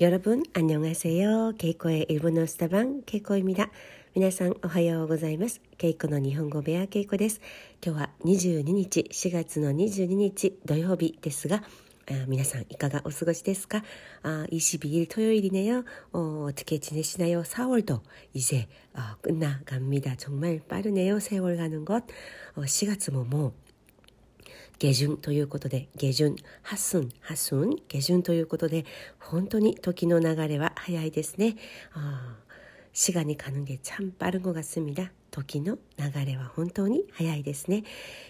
여러분 안녕하세요. 케이코의 일본어 스타방 케이코입니다. 皆さんおはようございます。ケイコの日本語部屋ケイコです。今日は22日、4月の22日土曜日ですが、아, 皆さんいかが お過ごしですか? 아, 22일 토요일이네요. 어, 어떻게 지내시나요? 4월도 이제 어, 끝나갑니다. 정말 빠르네요. 세월 가는 것. 어, 4月も 뭐, 下旬ということで、下旬、ハスン、ハスン、下旬ということで、本当に時の流れは早いですね。あ시간이가는게참빠른것같습니다 時の流れは本当に早いですね。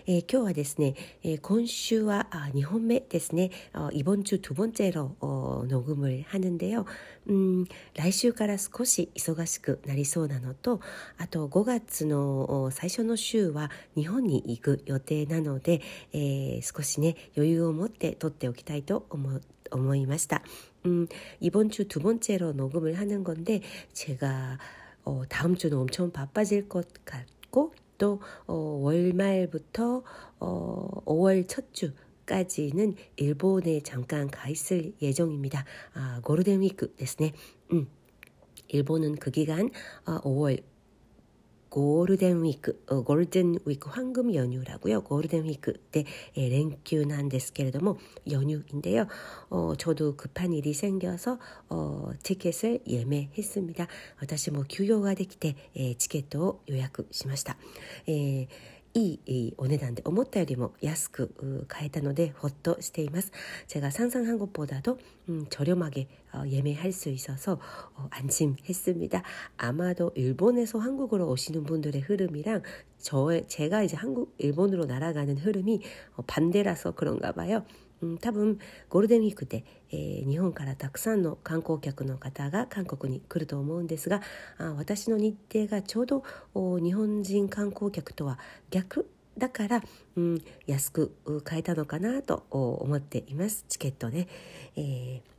えー、今日はですね、えー、今週はあ2本目ですね。어 이번 주 두 번째로 어 녹음을 하는데요. 음, 来週から少し忙しくなりそうなのと、あと5月の最初の週は日本に行く予定なので、えー、少しね余裕を持って撮っておきたいと思思いました。음, 이번 주 두 번째로 녹음을 하는 건데 제가 어, 다음 주는 엄청 바빠질 것 같고 또 어, 월말부터 어, 5월 첫 주까지는 일본에 잠깐 가 있을 예정입니다. 아, 고르덴 위크 ですね. 음. 일본은 그 기간 어, 5월 ゴールデンウィーク、ゴールデンウィーク、황금연휴라고요ゴールデンウィークで、えー、連休なんですけれども、연휴인데요어저도급한일이생겨서어티켓을예매했습니다私も休養ができて、えー、チケットを予約しました。えー いいお値段で思ったよりも安く買えたのでほっとしています。제가상상한것보다도음저렴하게예매할수있어서안심했습니다 아마도 일본에서 한국으로 오시는 분들의 흐름이랑 저의 제가 이제 한국 일본으로 날아가는 흐름이 반대라서 그런가 봐요. 多分ゴールデンウィークで、えー、日本からたくさんの観光客の方が韓国に来ると思うんですがあ私の日程がちょうど日本人観光客とは逆だから、うん、安く買えたのかなと思っていますチケットで、えー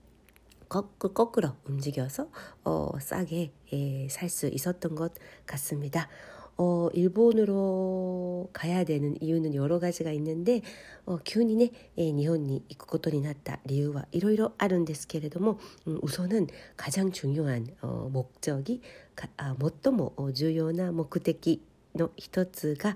거꾸거꾸로움직여서어싸게살수있었던것같습니다 어, 일본으로 가야 되는 이유는 여러 가지가 있는데 어, 기운이 네, 예, 일본에 입고 ことになった 이유와 이러이러 あるんですけれども 음, 우선은 가장 중요한 어, 목적이 아, 最も重要な目的の一つが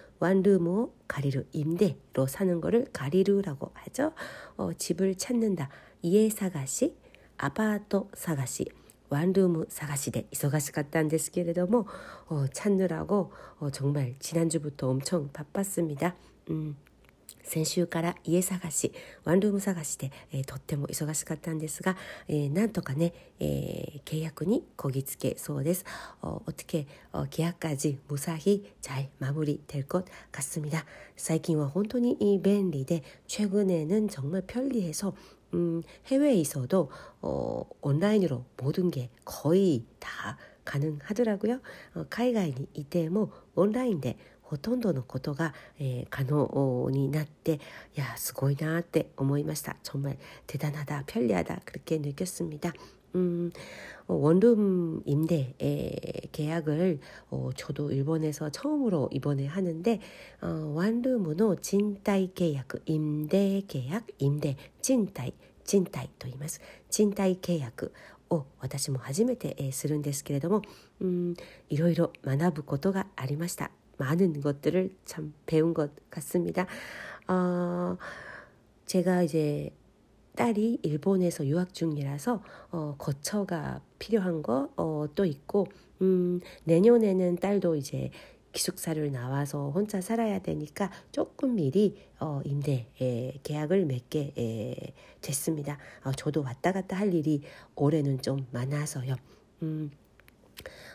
완르모 가리루 임대로 사는 거를 가리루라고 하죠. 어, 집을 찾는다. 이에사가시, 아파트 사가시, 완루무 사가시대 이소가시 같다는데스 게레도뭐 어, 찾느라고 어, 정말 지난주부터 엄청 바빴습니다. 음. 先週から家探しワンルーム探しで、えー、とっても忙しかったんですが、えー、なんとかね、えー、契約にこぎつけそうです。 어, 어떻게 어, 계약까지 무사히 잘 마무리될 것 같습니다. 最近は本当に便利で 최근에는 정말 편리해서 음, 해외에 있어도 어, 온라인으로 모든 게 거의 다 가능하더라고요. 어, 海外にいても 온라인で ほとんどのことが、えー、可能になっていやすごいなって思いました。정말대단하다편리하다그렇게느꼈습니다 음, 원룸 임대 계약을 어, 저도 일본에서 처음으로 이번에 하는데 어, 원룸으로 진타이 계약, 임대 계약, 임대, 진타이, 진타이 と言います. 진타이 계약 を私も初めてするんですけれども、うん、いろいろ学ぶことがありました。 많은 것들을 참 배운 것 같습니다. 어, 제가 이제 딸이 일본에서 유학 중이라서 어, 거처가 필요한 거또 어, 있고 음, 내년에는 딸도 이제 기숙사를 나와서 혼자 살아야 되니까 조금 미리 어, 임대 에, 계약을 맺게 에, 됐습니다. 어, 저도 왔다 갔다 할 일이 올해는 좀 많아서요. 음,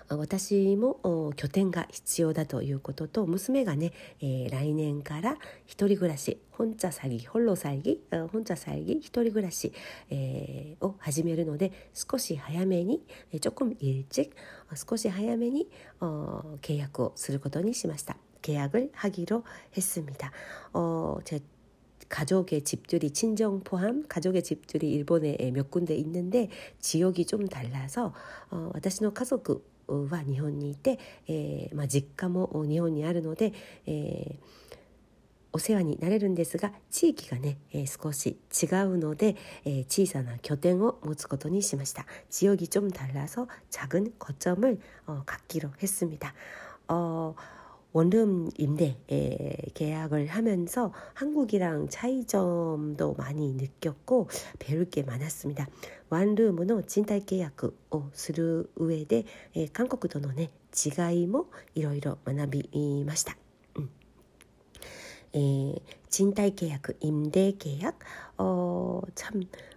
私も拠点が必要だということと娘がね、えー、来年から一人暮らし本茶詐欺本路詐欺本茶詐欺一人暮らし、えー、を始めるので少し早めに조금일찍少し早めに契約をすることにしました。계약을하기로했습니다 어, 제 가족의 집들이 친정 포함 가족의 집들이 일본에 몇 군데 있는데 지역이 좀 달라서 어, 私の家族 は日本にいて、えーまあ、実家も日本にあるので、えーお世話になれるんですが地域がね、えー、少し違うので、えー、小さな拠点を持つことにしました지역이좀달라서작은거점을어갖기로했습니다어 원룸 임대 계약을 하면서 한국이랑 차이점도 많이 느꼈고 배울 게 많았습니다. 원룸으로 진달 계약を する 上で 韓国とのね違いもいろいろ学びました。 에, 진달 계약, 임대 계약, 어, 참,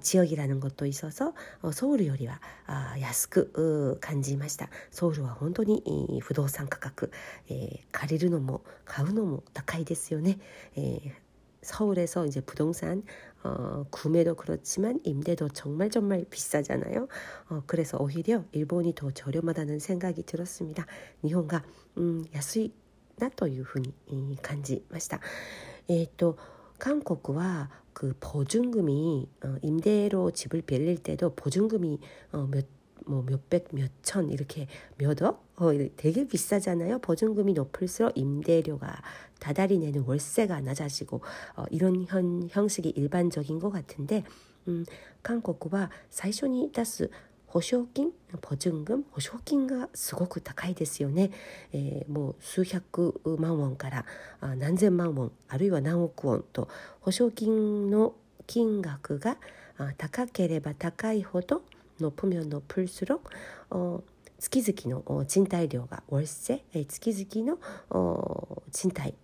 지역이라는 것도 있어서 서울よりは安く感じました。ソウルは本当に不動産価格、え借りるのも買うのも高いですよね。え서울에서 이제 부동산 어, 구매도 그렇지만 임대도 정말 정말 비싸잖아 요. 어, 그래서 오히려 일본이 더 저렴하다는 생각이 들었습니 다. 니혼가 음, 야수이나というふうに感じました。えっ、ー、と韓国は 그 보증금이 어, 임대로 집을 빌릴 때도 보증금이 어, 몇, 뭐 몇백, 몇천 이렇게 몇억? 어, 되게 비싸잖아요. 보증금이 높을수록 임대료가 다달이 내는 월세가 낮아지고 어, 이런 현, 형식이 일반적인 것 같은데 음, 한국과 最初に出す 保証金保準金保証金がすごく高いですよね、えー、もう数百万ウォンから何千万ウォンあるいは何億ウォンと保証金の金額が高ければ高いほど높으면높을수록月々の賃貸料が월세月々の賃貸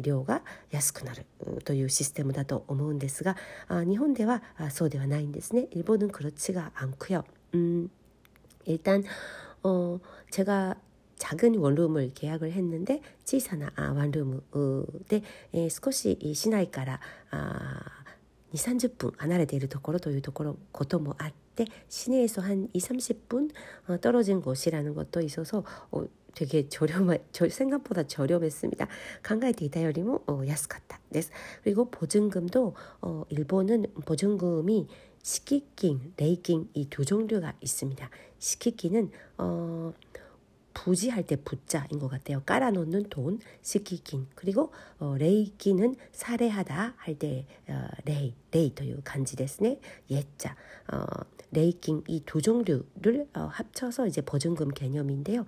料が安くなるというシステムだと思うんですが日本ではそうではないんですね。일본은그렇지가않고요 음, 일단 어, 제가 작은 원룸을 계약을 했는데 小さなワンルームで少し市内からあ2 30분 離れているところというところこともあって시내에서 한 2, 30분 어, 떨어진 곳이라는 것도 있어서 어, 되게 저렴한 저 생각보다 저렴했습니다. 강가이데이터요리모 어, 야스갔다です. 그리고 보증금도 어, 일본은 보증금이 시키킹, 레이킹 이두 종류가 있습니다. 식기깅은 어, 부지할 때 부 자인 것 같아요. 깔아놓는 돈, 식기깅 그리고 어, 레이기는 살해하다 할때 어, 礼, 礼という漢字ですね 예자 어, 礼金 이 두 종류를 어, 합쳐서 이제 보증금 개념인데요.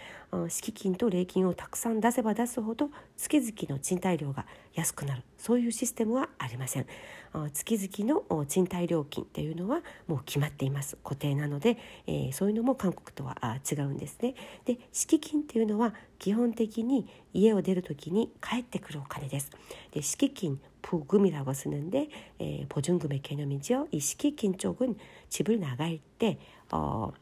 敷金と礼金をたくさん出せば出すほど月々の賃貸料が安くなるそういうシステムはありません月々の賃貸料金っていうのはもう決まっています固定なので、えー、そういうのも韓国とは違うんですねで敷金っていうのは基本的に家を出る時に帰ってくるお金ですで敷金부금이라고쓰는데에보증금의개념이죠이식기긴쪽은집을나갈때어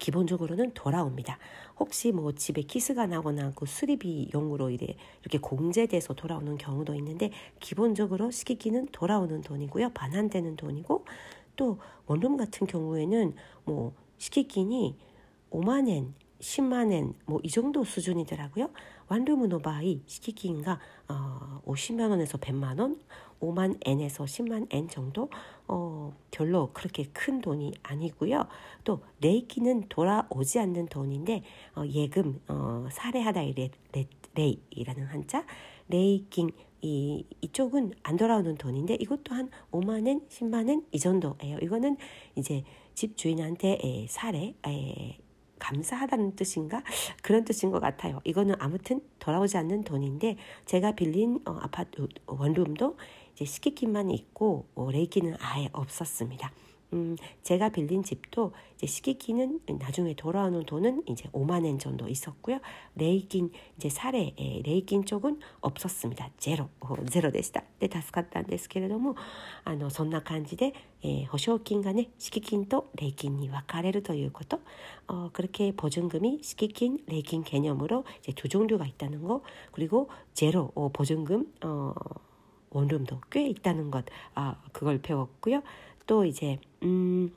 기본적으로는 돌아옵니다. 혹시 뭐 집에 키스가 나거나 그 수리비용으로 이래 이렇게 공제돼서 돌아오는 경우도 있는데 기본적으로 식기기는 돌아오는 돈이고요. 반환되는 돈이고 또 원룸 같은 경우에는 뭐 식기기니 5만엔 10만엔 뭐 이 정도 수준이더라고요. 완룸의 場合 식기기가 어, 50만 원에서 100만 원, 5만 엔에서 10만 엔 정도 어, 별로 그렇게 큰 돈이 아니고요. 또 礼金은 돌아오지 않는 돈인데 어, 예금 어, 사례하다의 れ, れ, 礼라는 한자 礼金 이, 이쪽은 안 돌아오는 돈인데 이것도 한 5만 엔, 10만 엔 이 정도예요. 이거는 이제 집 주인한테 에, 사례 에, 감사하다는 뜻인가 그런 뜻인 것 같아요. 이거는 아무튼 돌아오지 않는 돈인데 제가 빌린 어, 아파트 원룸도 이제 시키기만 있고 어, 레이기는 아예 없었습니다. 음, 제가 빌린 집도 이제 시기기는 나중에 돌아오는 돈은 이제 5만 엔 정도 있었고요. 레이긴 이제 사례 레이긴 쪽은 없었습니다. 제로 제로 でしたで助かったんですけれどもあのそんな感じで、えー、保証金がね敷金と礼金に分かれるということ 어, 그렇게 보증금이敷金 개념으로 이제 두 종류가 있다는 거 그리고 제로 어, 보증금 어, 원룸도 꽤 있다는 것 아, 그걸 배웠고요. 또 이제 음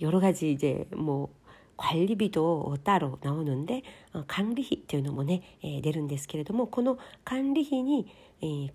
여러 가지 이제 뭐 관리비도 따로 나오는데 어, 관리비 というのもね、えー、出るんですけれどもこの管理費に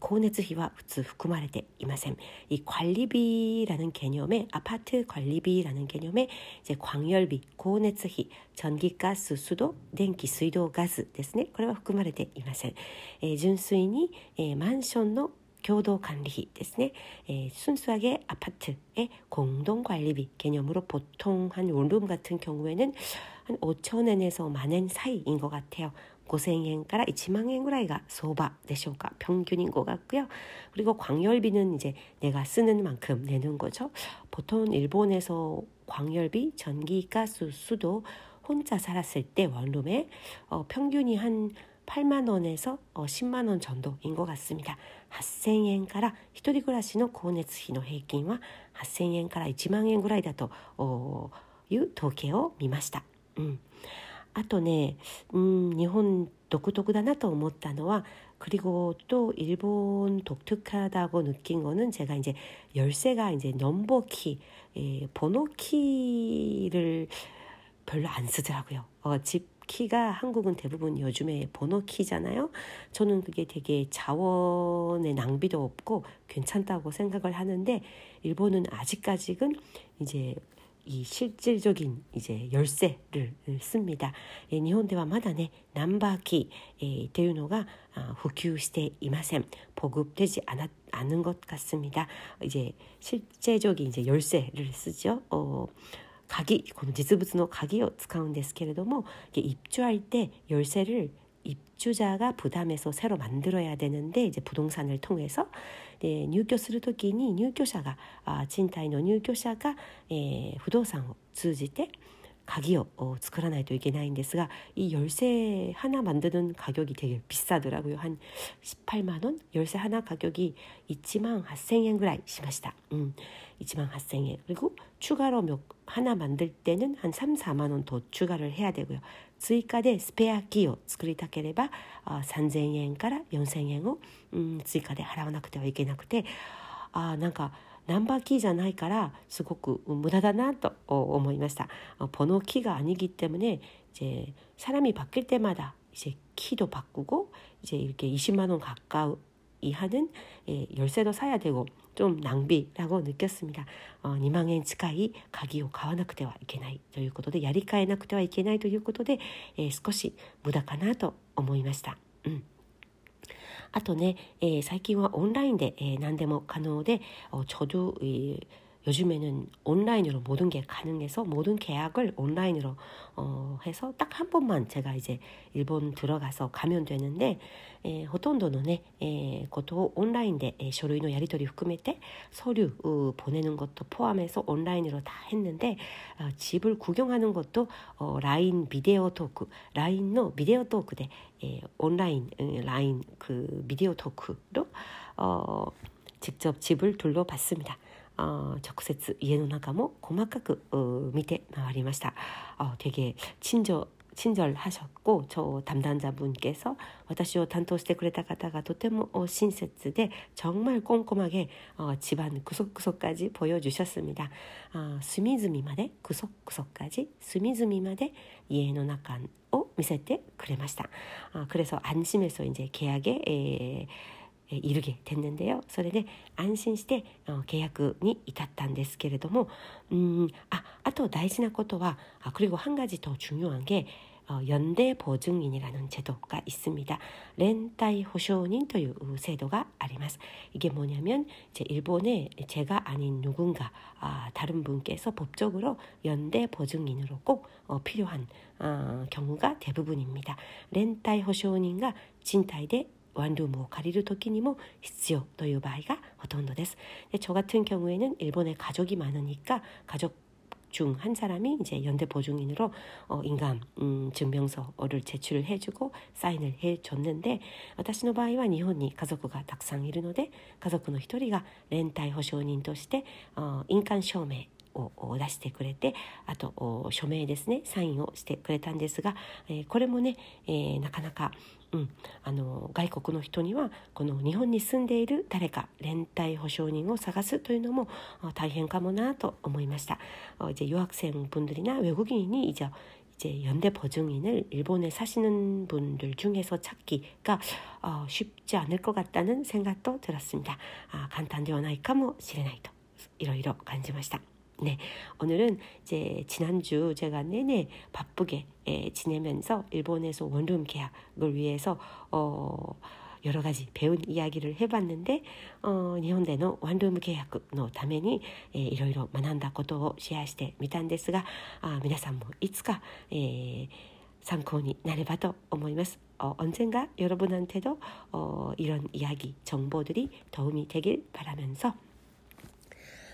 光熱費は普通含まれていません。이 관리비라는 개념에 아파트 관리비라는 개념에 이제 광열비, 고온에츠히, 전기, 가스, 수도, 냉기, 수도, 가스 ですね。これは含まれていません。 에, 純粋に 에, マンションの 예, 예, 교도 관리 ですね. 에, 예, 순수하게 아파트의 공동 관리비 개념으로 보통 한 원룸 같은 경우에는 한 5천엔에서 만엔 사이인 것 같아요. 5,000엔から 1만 엔 ぐらいが 소바でしょうか 평균인 것 같고요. 그리고 광열비는 이제 내가 쓰는 만큼 내는 거죠. 보통 일본에서 광열비, 전기, 가스, 수도 혼자 살았을 때 원룸에 어, 평균이 한 8만 원에서 어, 10만 원 정도인 것 같습니다. 8000円から一人暮らしの光熱費の平均は8000円から1万円ぐらいだという統計を見ました。うん、 あとね、うん、日本独特だなと思ったのは그리고 또 일본 독특하다고 느낀 거는 제가 이제 열쇠가 이제 넘버키, 예, 번호키를 별로 안 쓰더라고요. 어, 집 키가 한국은 대부분 요즘에 번호 키잖아요. 저는 그게 되게 자원의 낭비도 없고 괜찮다고 생각을 하는데 일본은 아직까지는 이제 이 실질적인 이제 열쇠를 씁니다. 예, 일본では まだね 넘버키 というのが 普及していません. 보급되지 않았, 않은 것 같습니다. 이제 실제적인 이제 열쇠를 쓰죠. 어,鍵この実物の鍵を使うんですけれども입주할때열쇠를입주자가부담해서새로만들어야되는데이제부동산을통해서 で入居する時に入居者があ賃貸の入居者が、えー、不動産を通じて鍵を作らないといけないんですが이 열쇠 하나 만드는 가격이 되게 비싸더라고요. 한 18만 원? 열쇠 하나 가격이 2만 8천 엔 ぐらいしました. 음, 2만 8천 엔. 그리고 추가로 몇 하나 만들 때는 한 3, 4만 원 더 추가를 해야 되고요. 追加で 스페어 키を 作りたければ 어, 3,000円から 4,000円を、うん、追加で払わなくてはいけなくてあなんかナンバーキーじゃないからすごく無駄だなと思いました. 번호 키가 아니기 때문에 이제 사람이 바뀔 때마다 이제 키도 바꾸고 이제 이렇게 20만 원 가까 이 하는 예, 열쇠도 사야 되고 좀 낭비라고 느꼈습니다. 어, 2만 엔 近い鍵を買わなくてはいけないということでやり替えなくてはいけないということで、 예, 少し無駄かなと思いました。 음. あとね、えー、最近はオンラインで、えー、何でも可能で、어 저도 이 요즘에는 온라인으로 모든 게 가능해서 모든 계약을 온라인으로 어, 해서 딱 한 번만 제가 이제 일본 들어가서 가면 되는데 에, ほとんどのね 에, 것도 온라인で 에, 書類の やり取り 含めて 서류 어, 보내는 것도 포함해서 온라인으로 다 했는데 어, 집을 구경하는 것도 어, 라인 비디오 토크 라인의 비디오 토크で 에, 온라인 에, 라인 그 비디오 토크로 어, 직접 집을 둘러봤습니다. 어, 直接家の中も細かく見て回りました。어 되게 친절 친절하셨고 저 담당자분께서 私を担当してくれた方がとても親切で 정말 꼼꼼하게 어, 집안 구석구석까지 보여주셨습니다. 어,隅々まで 구석구석까지隅々まで 家の中を 見せてくれました. 어, 그래서 안심해서 이제 계약에 에, 이르게 됐는데요. それで安心して契約に至ったんですけれども、うん、ああと大事なことは 아, 그리고 한 가지 더 중요한 게 어, 연대 보증인이라는 제도가 있습니다. 렌타이 호쇼인 という 제도가 あります. 이게 뭐냐면 이제 일본에 제가 아닌 누군가 아, 다른 분께서 법적으로 연대 보증인으로 꼭 어, 필요한 어, 경우가 대부분입니다. 렌타이 호쇼인과 진타이대 ワンルームを借りる時にも必要という場合がほとんどです。で저 같은 경우에는 일본에 가족이 많으니까 가족 중 한 사람이 이제 연대 보증인으로 어, 인감 음, 증명서를 제출을 해주고 사인을 해줬는데 私の場合は日本に家族がたくさんいるので家族の一人が連帯保証人として、어, を出してくれてあと署名ですねサインをしてくれたんですが、えー、これもね、えー、なかなか、 うん、あの外国の人にはこの日本に住んでいる誰か連帯保証人を探すというのも大変かもなと思いました。이제유학생분들이나외국인이이제 이제 연대 보증인을 일본에 사시는 분들 중에서 찾기가 어, 쉽지 않을 것 같다는 생각도 들었습니다. 아, 간단데はないかもしれないといろいろ感じました。 네, 오늘은 이제 지난주 제가 내내 바쁘게 예, 지내면서 일본에서 원룸 계약을 위해서 어, 여러 가지 배운 이야기를 해봤는데 어, 일본での 원룸 계약の ために 예, いろいろ学んだことをシェアしてみたんですがあ皆さんもいつか、えー 参考になればと思います. 어, 언젠가 여러분한테도 어, 이런 이야기, 정보들이 도움이 되길 바라면서 えー、